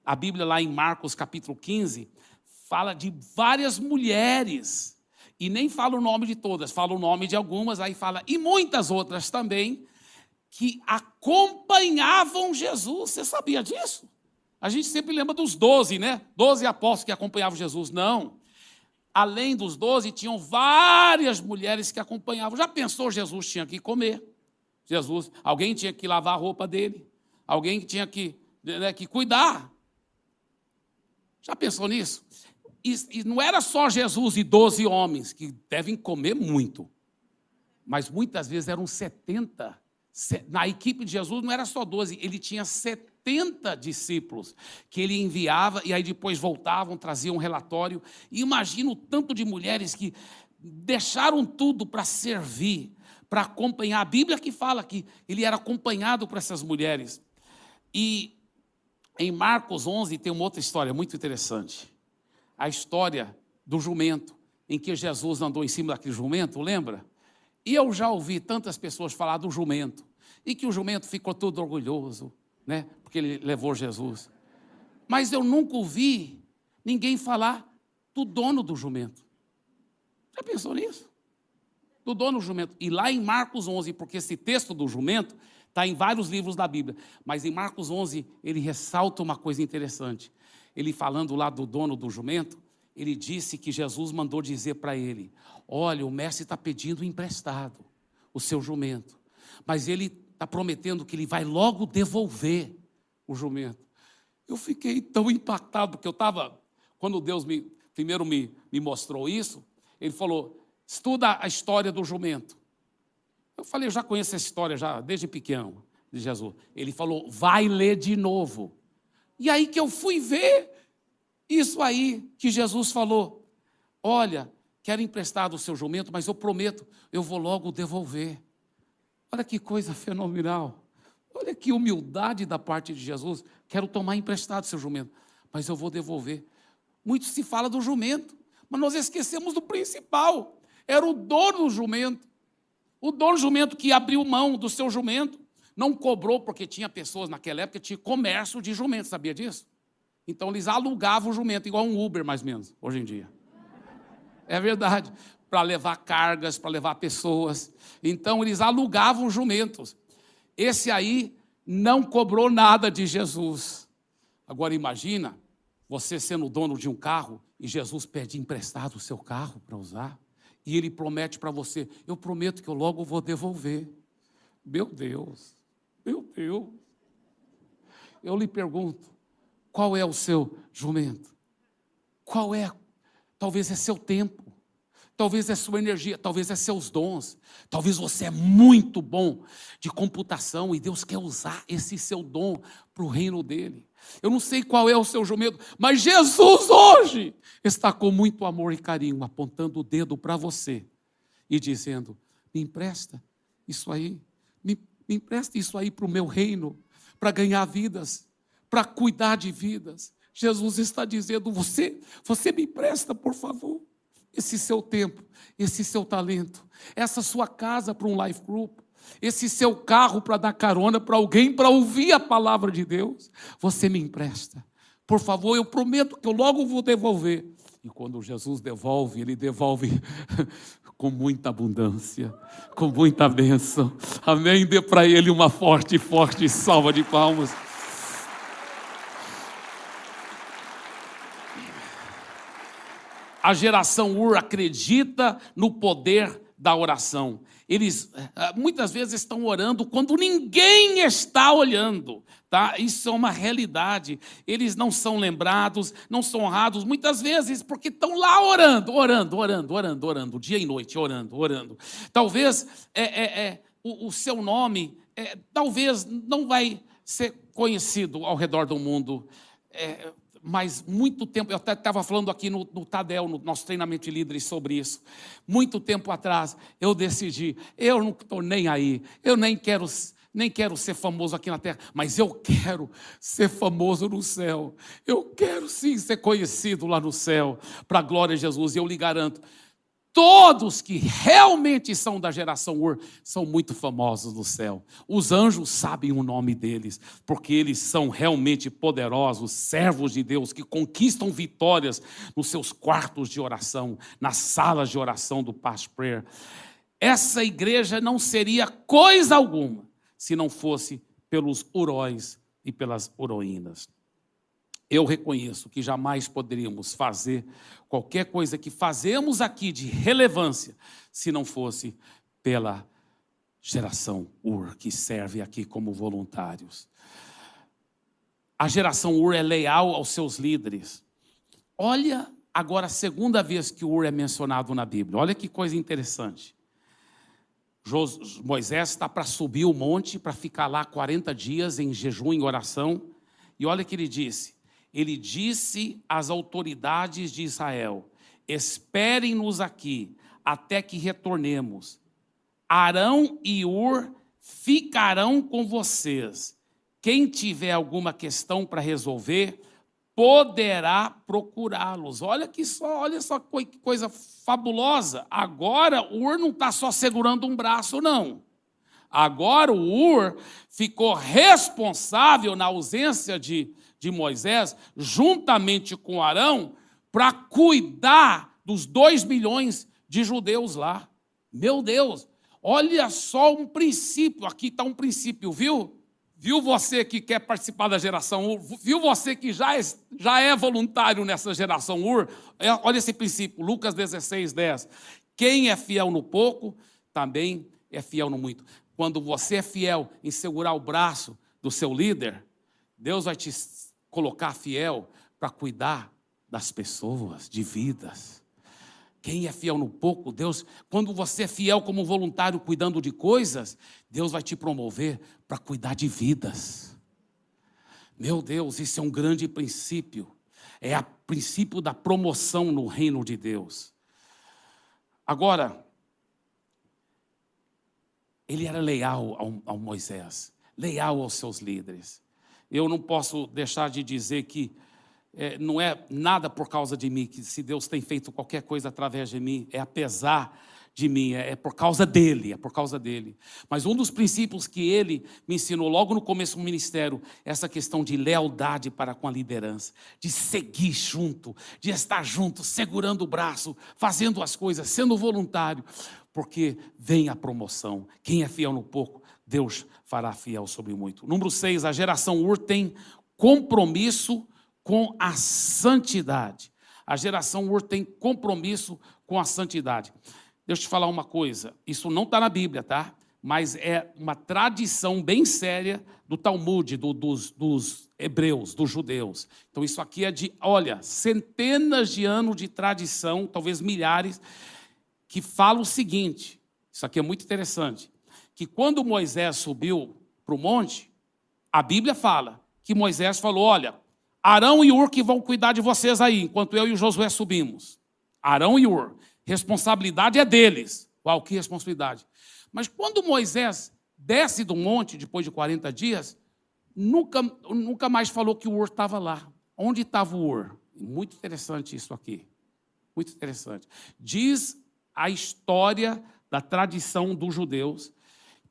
A Bíblia, lá em Marcos capítulo 15, fala de várias mulheres. E nem fala o nome de todas, fala o nome de algumas, aí fala, e muitas outras também, que acompanhavam Jesus. Você sabia disso? A gente sempre lembra dos doze, né? Doze apóstolos que acompanhavam Jesus. Não. Além dos doze, tinham várias mulheres que acompanhavam. Já pensou, Jesus tinha que comer. Jesus, alguém tinha que lavar a roupa dele. Alguém tinha que, né, que cuidar. Já pensou nisso? E, e não era só Jesus e doze homens, que devem comer muito. Mas muitas vezes eram 70. Na equipe de Jesus não era só 12, ele tinha 70 70 discípulos que ele enviava e aí depois voltavam, traziam um relatório. E imagina o tanto de mulheres que deixaram tudo para servir, para acompanhar. A Bíblia que fala que ele era acompanhado por essas mulheres. E em Marcos 11 tem uma outra história muito interessante. A história do jumento, em que Jesus andou em cima daquele jumento, lembra? E eu já ouvi tantas pessoas falar do jumento, e que o jumento ficou todo orgulhoso, né? Porque ele levou Jesus. Mas eu nunca ouvi ninguém falar do dono do jumento. Já pensou nisso? Do dono do jumento. E lá em Marcos 11, porque esse texto do jumento está em vários livros da Bíblia, mas em Marcos 11 ele ressalta uma coisa interessante. Ele falando lá do dono do jumento, ele disse que Jesus mandou dizer para ele: Olha, o mestre está pedindo emprestado o seu jumento, mas ele está prometendo que ele vai logo devolver o jumento. Eu fiquei tão impactado, porque eu estava, quando Deus me, primeiro me, me mostrou isso, ele falou: estuda a história do jumento. Eu falei, eu já conheço essa história já desde pequeno de Jesus. Ele falou, vai ler de novo. E aí que eu fui ver isso aí que Jesus falou. Olha, quero emprestar o seu jumento, mas eu prometo, eu vou logo devolver. Olha que coisa fenomenal. Olha que humildade da parte de Jesus. Quero tomar emprestado seu jumento, mas eu vou devolver. Muito se fala do jumento, mas nós esquecemos do principal. Era o dono do jumento. O dono do jumento que abriu mão do seu jumento, não cobrou, porque tinha pessoas naquela época tinha comércio de jumento, sabia disso? Então eles alugavam o jumento, igual um Uber, mais ou menos, hoje em dia. É verdade para levar cargas, para levar pessoas. Então eles alugavam jumentos. Esse aí não cobrou nada de Jesus. Agora imagina você sendo dono de um carro e Jesus pede emprestado o seu carro para usar. E ele promete para você: Eu prometo que eu logo vou devolver. Meu Deus, meu Deus. Eu lhe pergunto: qual é o seu jumento? Qual é? Talvez é seu tempo. Talvez é sua energia, talvez é seus dons. Talvez você é muito bom de computação e Deus quer usar esse seu dom para o reino dele. Eu não sei qual é o seu jumento, mas Jesus hoje está com muito amor e carinho apontando o dedo para você e dizendo: me empresta isso aí, me, me empresta isso aí para o meu reino, para ganhar vidas, para cuidar de vidas. Jesus está dizendo: você, você me empresta, por favor esse seu tempo, esse seu talento, essa sua casa para um life group, esse seu carro para dar carona para alguém para ouvir a palavra de Deus, você me empresta. Por favor, eu prometo que eu logo vou devolver. E quando Jesus devolve, ele devolve com muita abundância, com muita bênção. Amém? Dê para ele uma forte, forte salva de palmas. A geração Ur acredita no poder da oração. Eles eh, muitas vezes estão orando quando ninguém está olhando, tá? Isso é uma realidade. Eles não são lembrados, não são honrados muitas vezes porque estão lá orando, orando, orando, orando, orando, dia e noite, orando, orando. Talvez é, é, é o, o, seu nome, é, talvez não vai ser conhecido ao redor do mundo. É, mas muito tempo, eu até estava falando aqui no, no Tadel, no nosso treinamento de líderes sobre isso. Muito tempo atrás, eu decidi, eu não estou nem aí, eu nem quero, nem quero ser famoso aqui na terra, mas eu quero ser famoso no céu. Eu quero sim ser conhecido lá no céu, para a glória de Jesus, e eu lhe garanto, todos que realmente são da geração Ur são muito famosos no céu. Os anjos sabem o nome deles, porque eles são realmente poderosos, servos de Deus que conquistam vitórias nos seus quartos de oração, nas salas de oração do Past Prayer. Essa igreja não seria coisa alguma se não fosse pelos uróis e pelas uroínas eu reconheço que jamais poderíamos fazer qualquer coisa que fazemos aqui de relevância se não fosse pela geração UR que serve aqui como voluntários. A geração UR é leal aos seus líderes. Olha agora a segunda vez que UR é mencionado na Bíblia. Olha que coisa interessante. Moisés está para subir o monte, para ficar lá 40 dias em jejum e oração. E olha o que ele disse: ele disse às autoridades de Israel: Esperem-nos aqui até que retornemos. Arão e Ur ficarão com vocês. Quem tiver alguma questão para resolver, poderá procurá-los. Olha que só, olha só que coisa fabulosa. Agora o Ur não está só segurando um braço, não. Agora o Ur ficou responsável na ausência de, de Moisés, juntamente com Arão, para cuidar dos dois milhões de judeus lá. Meu Deus, olha só um princípio, aqui está um princípio, viu? Viu você que quer participar da geração UR? Viu você que já é, já é voluntário nessa geração UR? É, olha esse princípio, Lucas 16, 10. Quem é fiel no pouco, também é fiel no muito. Quando você é fiel em segurar o braço do seu líder, Deus vai te colocar fiel para cuidar das pessoas, de vidas. Quem é fiel no pouco, Deus, quando você é fiel como voluntário cuidando de coisas, Deus vai te promover para cuidar de vidas. Meu Deus, isso é um grande princípio. É o princípio da promoção no reino de Deus. Agora, ele era leal ao, ao Moisés, leal aos seus líderes eu não posso deixar de dizer que é, não é nada por causa de mim, que se Deus tem feito qualquer coisa através de mim, é apesar de mim, é, é por causa dele, é por causa dele. Mas um dos princípios que ele me ensinou logo no começo do ministério, essa questão de lealdade para com a liderança, de seguir junto, de estar junto, segurando o braço, fazendo as coisas, sendo voluntário, porque vem a promoção. Quem é fiel no pouco, Deus fará fiel sobre muito. Número seis, a geração Ur tem compromisso com a santidade. A geração Ur tem compromisso com a santidade. Deixa eu te falar uma coisa, isso não está na Bíblia, tá? Mas é uma tradição bem séria do Talmud, do, dos, dos hebreus, dos judeus. Então, isso aqui é de, olha, centenas de anos de tradição, talvez milhares, que fala o seguinte: isso aqui é muito interessante que quando Moisés subiu para o monte, a Bíblia fala que Moisés falou: Olha, Arão e Ur que vão cuidar de vocês aí, enquanto eu e Josué subimos. Arão e Ur, responsabilidade é deles. Uau, que responsabilidade. Mas quando Moisés desce do monte, depois de 40 dias, nunca, nunca mais falou que o Ur estava lá. Onde estava o Ur? Muito interessante isso aqui. Muito interessante. Diz a história da tradição dos judeus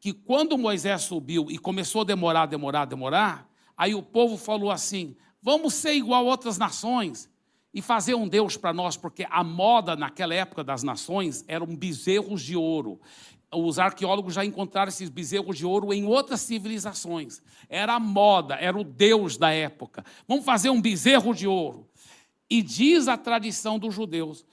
que quando Moisés subiu e começou a demorar, demorar, demorar, aí o povo falou assim: vamos ser igual a outras nações e fazer um Deus para nós, porque a moda naquela época das nações eram bezerros de ouro. Os arqueólogos já encontraram esses bezerros de ouro em outras civilizações. Era a moda, era o Deus da época. Vamos fazer um bezerro de ouro. E diz a tradição dos judeus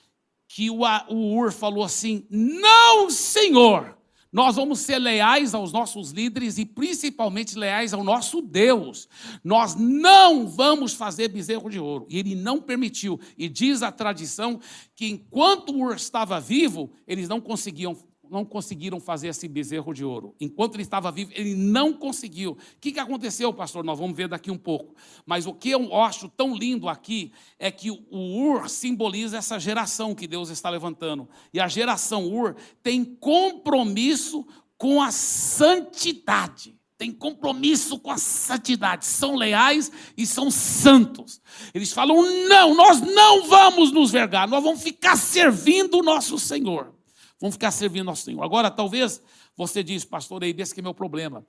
que o, Ur falou assim: Não, Senhor, nós vamos ser leais aos nossos líderes e principalmente leais ao nosso Deus. Nós não vamos fazer bezerro de ouro. E ele não permitiu. E diz a tradição que enquanto Ur estava vivo, eles não conseguiam não conseguiram fazer esse bezerro de ouro. Enquanto ele estava vivo, ele não conseguiu. O que, que aconteceu, pastor? Nós vamos ver daqui um pouco. Mas o que eu acho tão lindo aqui é que o Ur simboliza essa geração que Deus está levantando. E a geração Ur tem compromisso com a santidade tem compromisso com a santidade, são leais e são santos. Eles falam: não, nós não vamos nos vergar, nós vamos ficar servindo o nosso Senhor. Vamos ficar servindo ao Senhor. Agora, talvez você diz, pastor, aí, esse que é meu problema.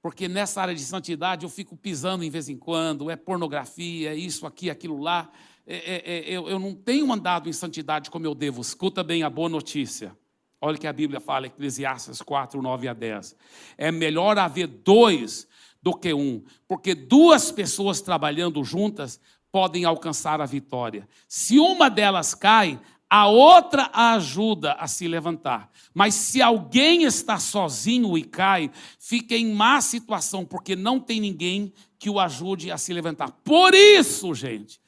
Porque nessa área de santidade eu fico pisando em vez em quando, é pornografia, é isso, aqui, aquilo lá. É, é, é, eu, eu não tenho andado em santidade como eu devo. Escuta bem a boa notícia. Olha o que a Bíblia fala, Eclesiastes 4, 9 a 10. É melhor haver dois do que um, porque duas pessoas trabalhando juntas podem alcançar a vitória. Se uma delas cai, a outra a ajuda a se levantar. Mas se alguém está sozinho e cai, fica em má situação, porque não tem ninguém que o ajude a se levantar. Por isso, gente,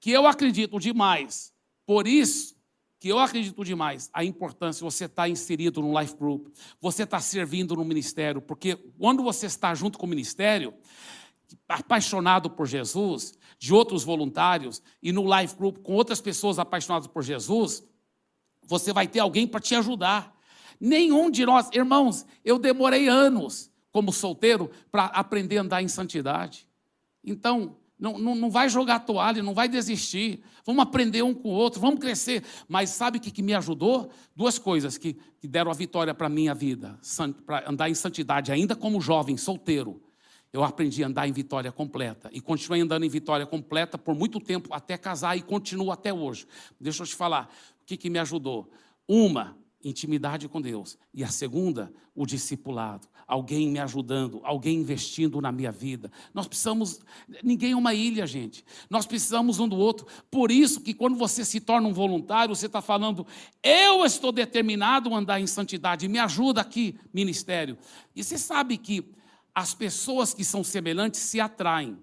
que eu acredito demais, por isso que eu acredito demais a importância de você estar inserido no life group, você estar servindo no ministério, porque quando você está junto com o ministério, apaixonado por Jesus, de outros voluntários e no life group com outras pessoas apaixonadas por Jesus, você vai ter alguém para te ajudar. Nenhum de nós, irmãos, eu demorei anos como solteiro para aprender a andar em santidade. Então, não, não, não vai jogar toalha, não vai desistir. Vamos aprender um com o outro, vamos crescer. Mas sabe o que, que me ajudou? Duas coisas que, que deram a vitória para a minha vida, para andar em santidade, ainda como jovem, solteiro eu aprendi a andar em vitória completa. E continuei andando em vitória completa por muito tempo, até casar, e continuo até hoje. Deixa eu te falar, o que, que me ajudou? Uma, intimidade com Deus. E a segunda, o discipulado. Alguém me ajudando, alguém investindo na minha vida. Nós precisamos, ninguém é uma ilha, gente. Nós precisamos um do outro. Por isso que quando você se torna um voluntário, você está falando, eu estou determinado a andar em santidade, me ajuda aqui, ministério. E você sabe que as pessoas que são semelhantes se atraem.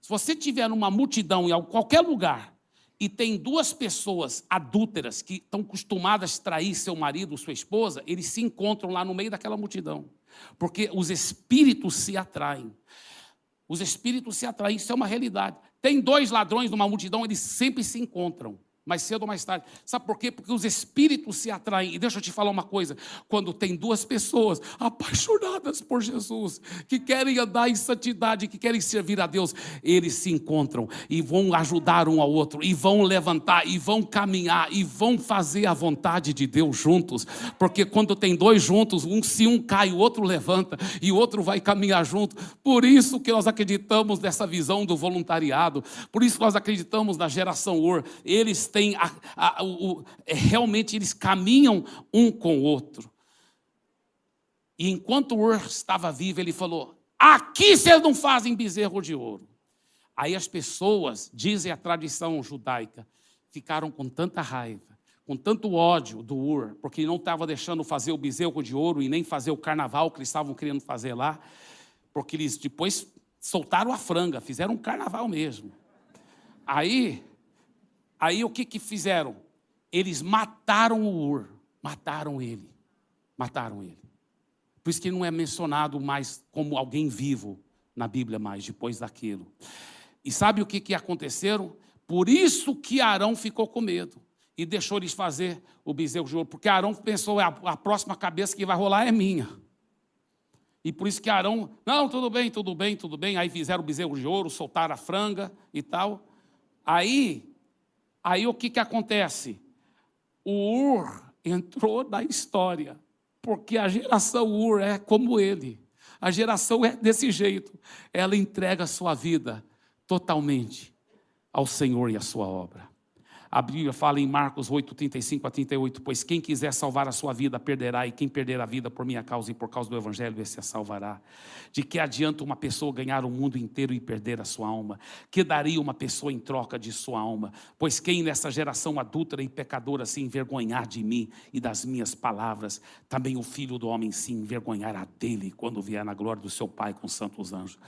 Se você tiver numa multidão em qualquer lugar e tem duas pessoas adúlteras que estão acostumadas a trair seu marido, sua esposa, eles se encontram lá no meio daquela multidão, porque os espíritos se atraem. Os espíritos se atraem, isso é uma realidade. Tem dois ladrões numa multidão, eles sempre se encontram mais cedo ou mais tarde. Sabe por quê? Porque os espíritos se atraem. E deixa eu te falar uma coisa: quando tem duas pessoas apaixonadas por Jesus, que querem andar em santidade, que querem servir a Deus, eles se encontram e vão ajudar um ao outro, e vão levantar, e vão caminhar, e vão fazer a vontade de Deus juntos. Porque quando tem dois juntos, um se um cai, o outro levanta, e o outro vai caminhar junto. Por isso que nós acreditamos nessa visão do voluntariado, por isso nós acreditamos na geração UR. Eles têm têm a, a, o, é, realmente eles caminham um com o outro. E enquanto Ur estava vivo, ele falou: Aqui vocês não fazem bezerro de ouro. Aí as pessoas, dizem a tradição judaica, ficaram com tanta raiva, com tanto ódio do Ur, porque ele não estava deixando fazer o bezerro de ouro e nem fazer o carnaval que eles estavam querendo fazer lá, porque eles depois soltaram a franga, fizeram um carnaval mesmo. Aí Aí o que, que fizeram? Eles mataram o Ur, mataram ele, mataram ele. Por isso que não é mencionado mais como alguém vivo na Bíblia mais depois daquilo. E sabe o que, que aconteceram? Por isso que Arão ficou com medo e deixou eles fazer o bezerro de ouro, porque Arão pensou, a, a próxima cabeça que vai rolar é minha. E por isso que Arão, não, tudo bem, tudo bem, tudo bem. Aí fizeram o bezerro de ouro, soltaram a franga e tal. Aí Aí o que, que acontece? O Ur entrou na história, porque a geração Ur é como ele. A geração é desse jeito. Ela entrega a sua vida totalmente ao Senhor e à sua obra. A Bíblia fala em Marcos 8, 35 a 38, pois quem quiser salvar a sua vida perderá, e quem perder a vida por minha causa e por causa do Evangelho, esse a salvará. De que adianta uma pessoa ganhar o mundo inteiro e perder a sua alma? Que daria uma pessoa em troca de sua alma? Pois quem nessa geração adúltera e pecadora se envergonhar de mim e das minhas palavras, também o filho do homem se envergonhará dele quando vier na glória do seu Pai com santos anjos.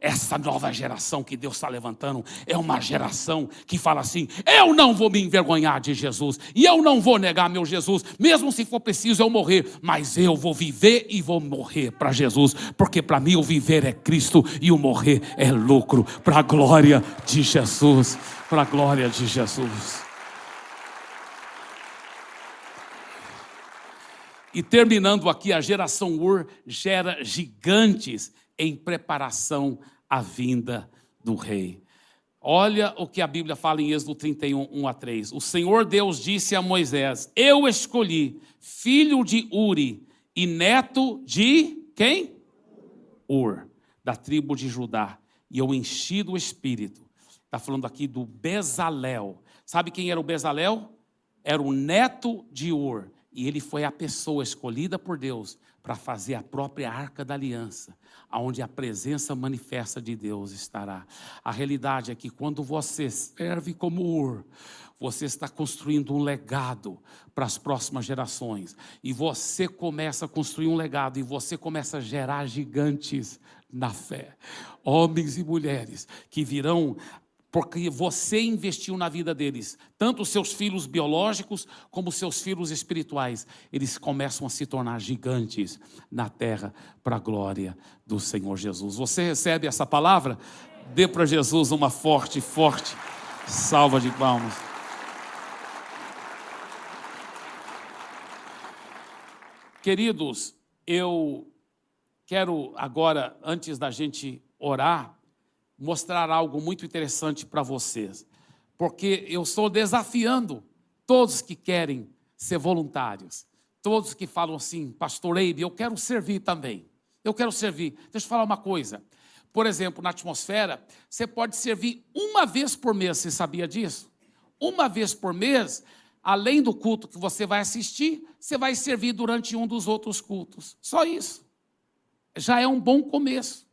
Essa nova geração que Deus está levantando é uma geração que fala assim: eu não vou me envergonhar de Jesus, e eu não vou negar meu Jesus, mesmo se for preciso eu morrer, mas eu vou viver e vou morrer para Jesus, porque para mim o viver é Cristo e o morrer é lucro, para a glória de Jesus, para a glória de Jesus. E terminando aqui, a geração Ur gera gigantes em preparação à vinda do rei. Olha o que a Bíblia fala em Êxodo 31, 1 a 3. O Senhor Deus disse a Moisés: Eu escolhi filho de Uri e neto de quem? Ur, da tribo de Judá, e eu enchi do espírito. Está falando aqui do Bezalel. Sabe quem era o Bezalel? Era o neto de Ur. E ele foi a pessoa escolhida por Deus para fazer a própria arca da aliança, onde a presença manifesta de Deus estará. A realidade é que quando você serve como Ur, você está construindo um legado para as próximas gerações. E você começa a construir um legado e você começa a gerar gigantes na fé. Homens e mulheres que virão porque você investiu na vida deles, tanto os seus filhos biológicos como os seus filhos espirituais, eles começam a se tornar gigantes na terra para a glória do Senhor Jesus. Você recebe essa palavra? Dê para Jesus uma forte, forte salva de palmas. Queridos, eu quero agora, antes da gente orar, mostrar algo muito interessante para vocês, porque eu estou desafiando todos que querem ser voluntários, todos que falam assim, Pastor Eibe, eu quero servir também, eu quero servir. Deixa eu falar uma coisa. Por exemplo, na atmosfera, você pode servir uma vez por mês, você sabia disso? Uma vez por mês, além do culto que você vai assistir, você vai servir durante um dos outros cultos. Só isso. Já é um bom começo.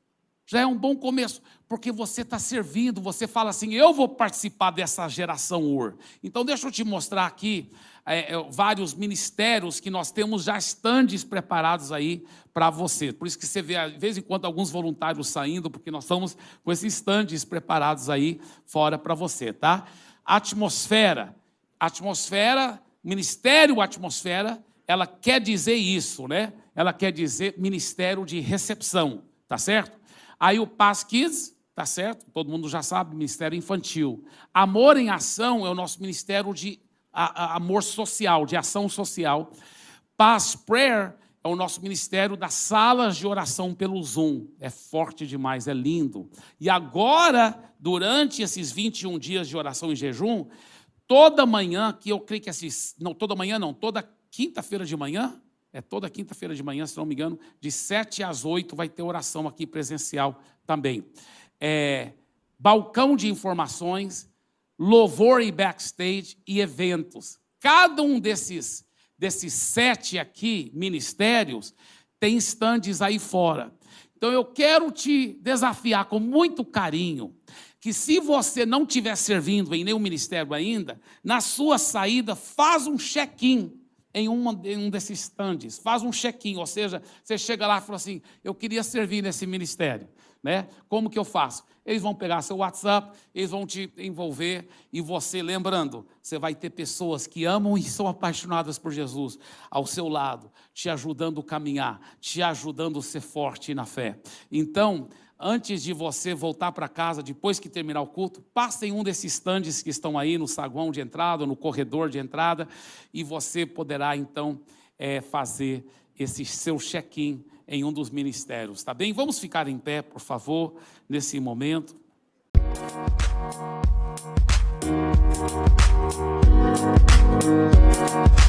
Já é um bom começo porque você está servindo, você fala assim: eu vou participar dessa geração UR. Então, deixa eu te mostrar aqui é, é, vários ministérios que nós temos já estandes preparados aí para você. Por isso que você vê, de vez em quando, alguns voluntários saindo, porque nós estamos com esses estandes preparados aí fora para você, tá? Atmosfera. Atmosfera, Ministério Atmosfera, ela quer dizer isso, né? Ela quer dizer ministério de recepção, tá certo? Aí o Paz Kids, tá certo? Todo mundo já sabe, ministério infantil. Amor em ação é o nosso ministério de a, a, amor social, de ação social. Paz Prayer é o nosso ministério das salas de oração pelo Zoom. É forte demais, é lindo. E agora, durante esses 21 dias de oração e jejum, toda manhã, que eu creio que esses, não toda manhã não, toda quinta-feira de manhã, é toda quinta-feira de manhã, se não me engano, de 7 às 8 vai ter oração aqui presencial também é, balcão de informações, louvor e backstage e eventos. Cada um desses, desses sete aqui ministérios tem estandes aí fora. Então eu quero te desafiar com muito carinho que se você não estiver servindo em nenhum ministério ainda, na sua saída faz um check-in em, em um desses stands, faz um check-in, ou seja, você chega lá e fala assim, eu queria servir nesse ministério né? Como que eu faço? Eles vão pegar seu WhatsApp, eles vão te envolver e você, lembrando, você vai ter pessoas que amam e são apaixonadas por Jesus ao seu lado, te ajudando a caminhar, te ajudando a ser forte na fé. Então, antes de você voltar para casa, depois que terminar o culto, passe em um desses estandes que estão aí no saguão de entrada, no corredor de entrada, e você poderá então é, fazer esse seu check-in em um dos ministérios, tá bem? Vamos ficar em pé, por favor, nesse momento. Música